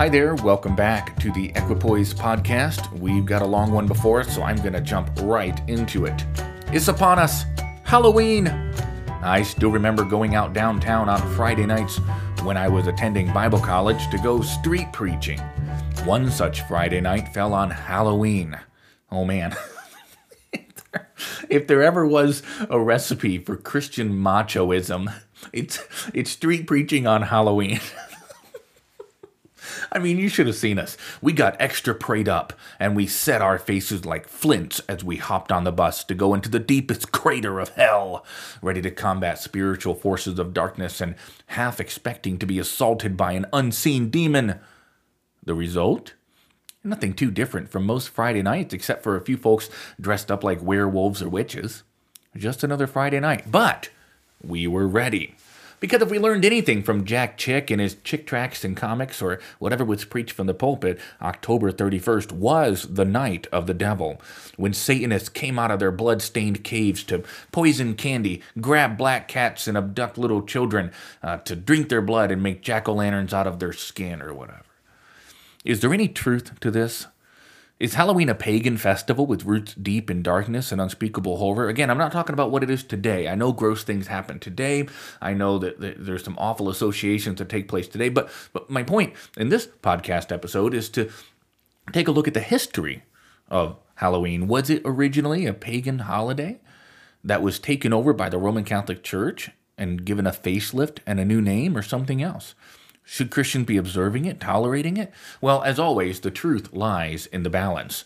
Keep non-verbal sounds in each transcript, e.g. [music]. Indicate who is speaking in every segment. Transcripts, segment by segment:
Speaker 1: Hi there, welcome back to the Equipoise podcast. We've got a long one before us, so I'm going to jump right into it. It's upon us Halloween! I still remember going out downtown on Friday nights when I was attending Bible college to go street preaching. One such Friday night fell on Halloween. Oh man. [laughs] if there ever was a recipe for Christian machoism, it's it's street preaching on Halloween. [laughs] I mean, you should have seen us. We got extra prayed up, and we set our faces like flints as we hopped on the bus to go into the deepest crater of hell, ready to combat spiritual forces of darkness and half expecting to be assaulted by an unseen demon. The result? Nothing too different from most Friday nights, except for a few folks dressed up like werewolves or witches. Just another Friday night. But we were ready. Because if we learned anything from Jack Chick and his Chick tracts and comics or whatever was preached from the pulpit, October 31st was the night of the devil, when Satanists came out of their blood stained caves to poison candy, grab black cats, and abduct little children uh, to drink their blood and make jack o' lanterns out of their skin or whatever. Is there any truth to this? Is Halloween a pagan festival with roots deep in darkness and unspeakable horror? Again, I'm not talking about what it is today. I know gross things happen today. I know that, there's some awful associations that take place today. But, but my point in this podcast episode is to take a look at the history of Halloween. Was it originally a pagan holiday that was taken over by the Roman Catholic Church and given a facelift and a new name or something else? Should Christians be observing it, tolerating it? Well, as always, the truth lies in the balance.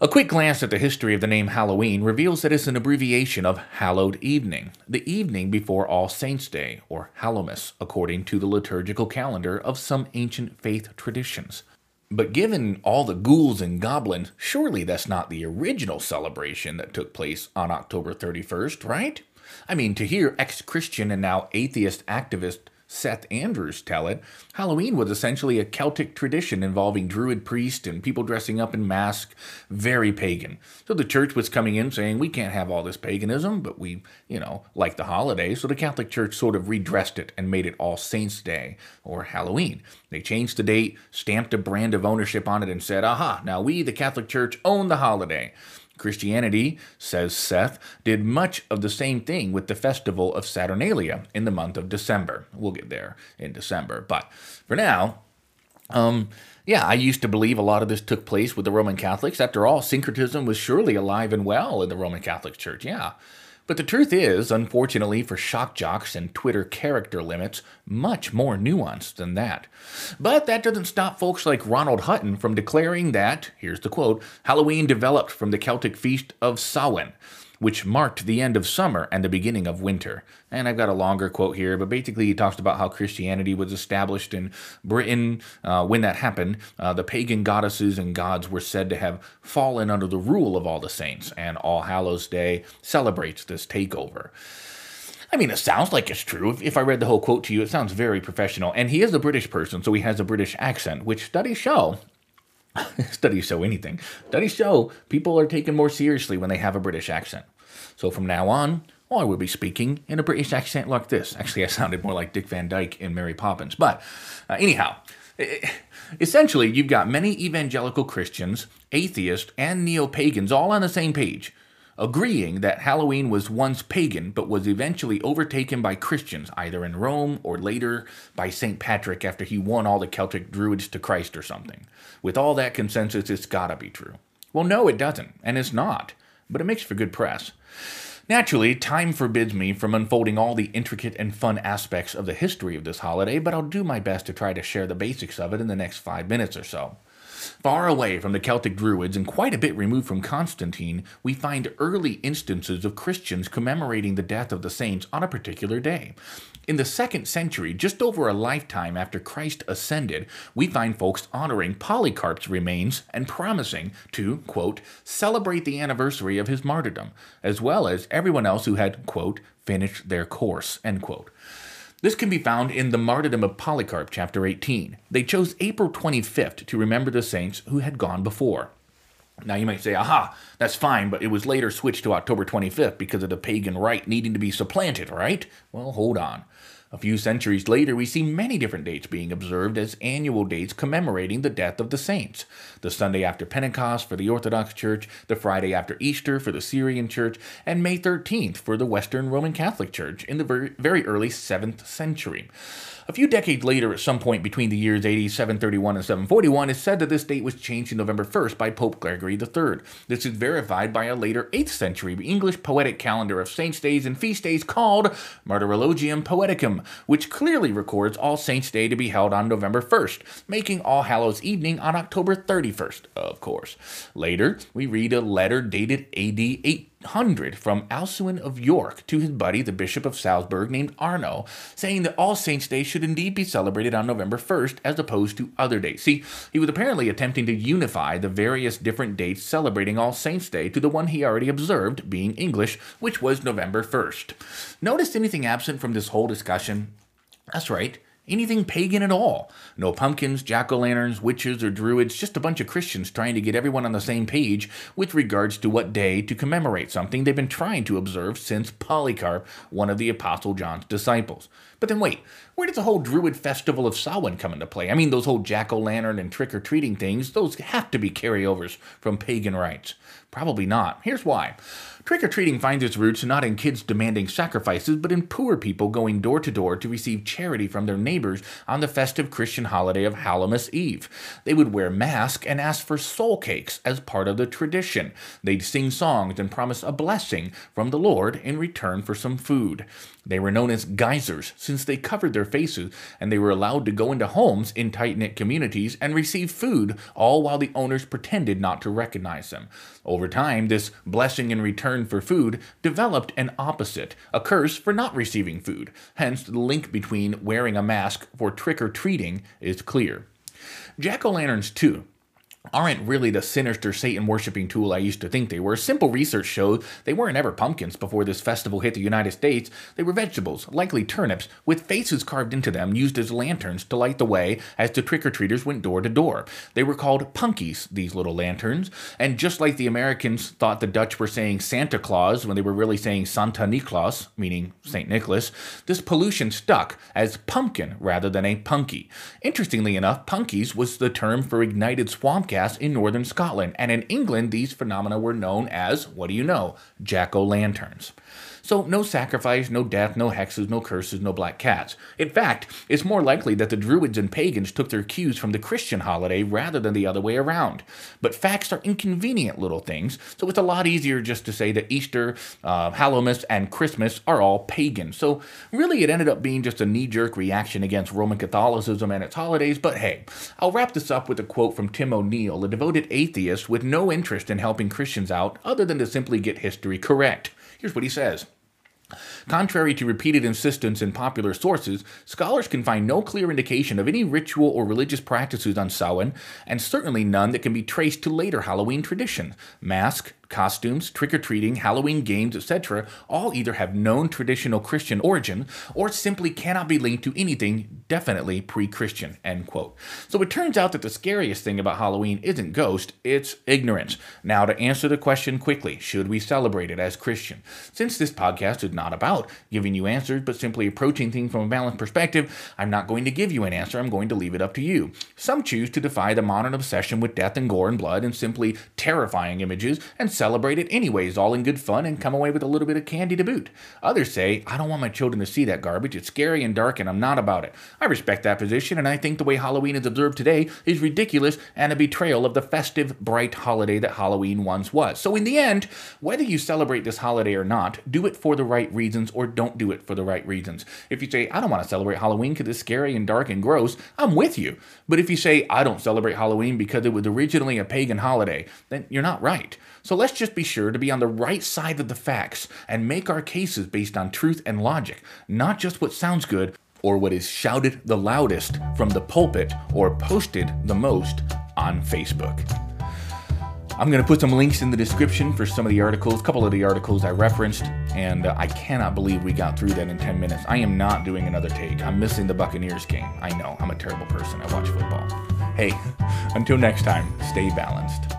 Speaker 1: A quick glance at the history of the name Halloween reveals that it's an abbreviation of Hallowed Evening, the evening before All Saints' Day, or Hallowmas, according to the liturgical calendar of some ancient faith traditions. But given all the ghouls and goblins, surely that's not the original celebration that took place on October 31st, right? I mean, to hear ex Christian and now atheist activist Seth Andrews tell it, Halloween was essentially a Celtic tradition involving druid priests and people dressing up in masks, very pagan. So the church was coming in saying, we can't have all this paganism, but we, you know, like the holiday. So the Catholic Church sort of redressed it and made it All Saints' Day or Halloween. They changed the date, stamped a brand of ownership on it, and said, aha, now we, the Catholic Church, own the holiday. Christianity, says Seth, did much of the same thing with the festival of Saturnalia in the month of December. We'll get there in December. But for now, um, yeah, I used to believe a lot of this took place with the Roman Catholics. After all, syncretism was surely alive and well in the Roman Catholic Church. Yeah. But the truth is, unfortunately for shock jocks and Twitter character limits, much more nuanced than that. But that doesn't stop folks like Ronald Hutton from declaring that, here's the quote, Halloween developed from the Celtic feast of Samhain, which marked the end of summer and the beginning of winter. And I've got a longer quote here, but basically he talks about how Christianity was established in Britain uh, when that happened. Uh, the pagan goddesses and gods were said to have fallen under the rule of all the saints, and All Hallows Day celebrates this takeover. I mean, it sounds like it's true. If, if I read the whole quote to you, it sounds very professional. And he is a British person, so he has a British accent, which studies show [laughs] studies show anything. Studies show people are taken more seriously when they have a British accent. So from now on, I will be speaking in a British accent like this. Actually, I sounded more like Dick Van Dyke in Mary Poppins. But uh, anyhow, essentially, you've got many evangelical Christians, atheists, and neo pagans all on the same page agreeing that Halloween was once pagan but was eventually overtaken by Christians, either in Rome or later by St. Patrick after he won all the Celtic druids to Christ or something. With all that consensus, it's gotta be true. Well, no, it doesn't, and it's not, but it makes for good press. Naturally, time forbids me from unfolding all the intricate and fun aspects of the history of this holiday, but I'll do my best to try to share the basics of it in the next five minutes or so. Far away from the Celtic Druids and quite a bit removed from Constantine, we find early instances of Christians commemorating the death of the saints on a particular day. In the second century, just over a lifetime after Christ ascended, we find folks honoring Polycarp's remains and promising to, quote, celebrate the anniversary of his martyrdom, as well as everyone else who had, quote, finished their course, end quote. This can be found in the Martyrdom of Polycarp, chapter 18. They chose April 25th to remember the saints who had gone before. Now you might say, aha, that's fine, but it was later switched to October 25th because of the pagan rite needing to be supplanted, right? Well, hold on. A few centuries later, we see many different dates being observed as annual dates commemorating the death of the saints. The Sunday after Pentecost for the Orthodox Church, the Friday after Easter for the Syrian Church, and May 13th for the Western Roman Catholic Church in the very, early 7th century. A few decades later, at some point between the years 80, 731, and 741, it's said that this date was changed to November 1st by Pope Gregory III. This is verified by a later 8th century English poetic calendar of saints' days and feast days called Martyrologium Poeticum, which clearly records All Saints' Day to be held on November 1st, making All Hallows Evening on October 31st, of course. Later, we read a letter dated AD 8 hundred from Alcuin of York to his buddy, the Bishop of Salzburg, named Arno, saying that All Saints' Day should indeed be celebrated on November 1st as opposed to other days. See, he was apparently attempting to unify the various different dates celebrating All Saints' Day to the one he already observed, being English, which was November 1st. Notice anything absent from this whole discussion? That's right anything pagan at all. No pumpkins, jack o' lanterns, witches, or druids, just a bunch of Christians trying to get everyone on the same page with regards to what day to commemorate something they've been trying to observe since Polycarp, one of the Apostle John's disciples. But then wait, where does the whole Druid festival of Samhain come into play? I mean, those whole jack o' lantern and trick or treating things, those have to be carryovers from pagan rites. Probably not. Here's why. Trick or treating finds its roots not in kids demanding sacrifices, but in poor people going door to door to receive charity from their neighbors on the festive Christian holiday of Hallowmas Eve. They would wear masks and ask for soul cakes as part of the tradition. They'd sing songs and promise a blessing from the Lord in return for some food. They were known as guisers since they covered their faces and they were allowed to go into homes in tight knit communities and receive food, all while the owners pretended not to recognize them. Over time, this blessing in return for food developed an opposite, a curse for not receiving food. Hence, the link between wearing a mask for trick or treating is clear. Jack o' lanterns, too, aren't really the sinister Satan worshipping tool I used to think they were. Simple research showed they weren't ever pumpkins before this festival hit the United States. They were vegetables, likely turnips, with faces carved into them used as lanterns to light the way as the trick or treaters went door to door. They were called punkies, these little lanterns, and just like the Americans thought the Dutch were saying Santa Claus when they were really saying Santa Niklaus, meaning St. Nicholas, this pollution stuck as pumpkin rather than a punky. Interestingly enough, punkies was the term for ignited swamp gas gas in northern Scotland, and in England, these phenomena were known as, what do you know, jack o' lanterns. So, no sacrifice, no death, no hexes, no curses, no black cats. In fact, it's more likely that the Druids and pagans took their cues from the Christian holiday rather than the other way around. But facts are inconvenient little things, so it's a lot easier just to say that Easter, uh, Hallowmas, and Christmas are all pagan. So, really, it ended up being just a knee jerk reaction against Roman Catholicism and its holidays. But hey, I'll wrap this up with a quote from Tim O'Neill, a devoted atheist with no interest in helping Christians out other than to simply get history correct. Here's what he says. Contrary to repeated insistence in popular sources, scholars can find no clear indication of any ritual or religious practices on Samhain, and certainly none that can be traced to later Halloween tradition. Mask, costumes, trick or treating, Halloween games, etc., all either have known traditional Christian origin or simply cannot be linked to anything definitely pre Christian. End quote. So it turns out that the scariest thing about Halloween isn't ghost, it's ignorance. Now, to answer the question quickly, should we celebrate it as Christian? Since this podcast is not about giving you answers, but simply approaching things from a balanced perspective, I'm not going to give you an answer, I'm going to leave it up to you. Some choose to defy the modern obsession with death and gore and blood and simply terrifying images and celebrate it anyways, all in good fun, and come away with a little bit of candy to boot. Others say, I don't want my children to see that garbage. It's scary and dark, and I'm not about it. I respect that position, and I think the way Halloween is observed today is ridiculous and a betrayal of the festive, bright holiday that Halloween once was. So, in the end, whether you celebrate this holiday or not, do it for the right reasons or don't do it for the right reasons. If you say, I don't want to celebrate Halloween because it's scary and dark and gross, I'm with you. But if you say, I don't celebrate Halloween because it was originally a pagan holiday, then you're not right. So let's just be sure to be on the right side of the facts and make our cases based on truth and logic, not just what sounds good or what is shouted the loudest from the pulpit or posted the most on Facebook. I'm going to put some links in the description for some of the articles, a couple of the articles I referenced, and uh, I cannot believe we got through that in 10 minutes. I am not doing another take. I'm missing the Buccaneers game. I know, I'm a terrible person. I watch football. Hey, [laughs] until next time, stay balanced.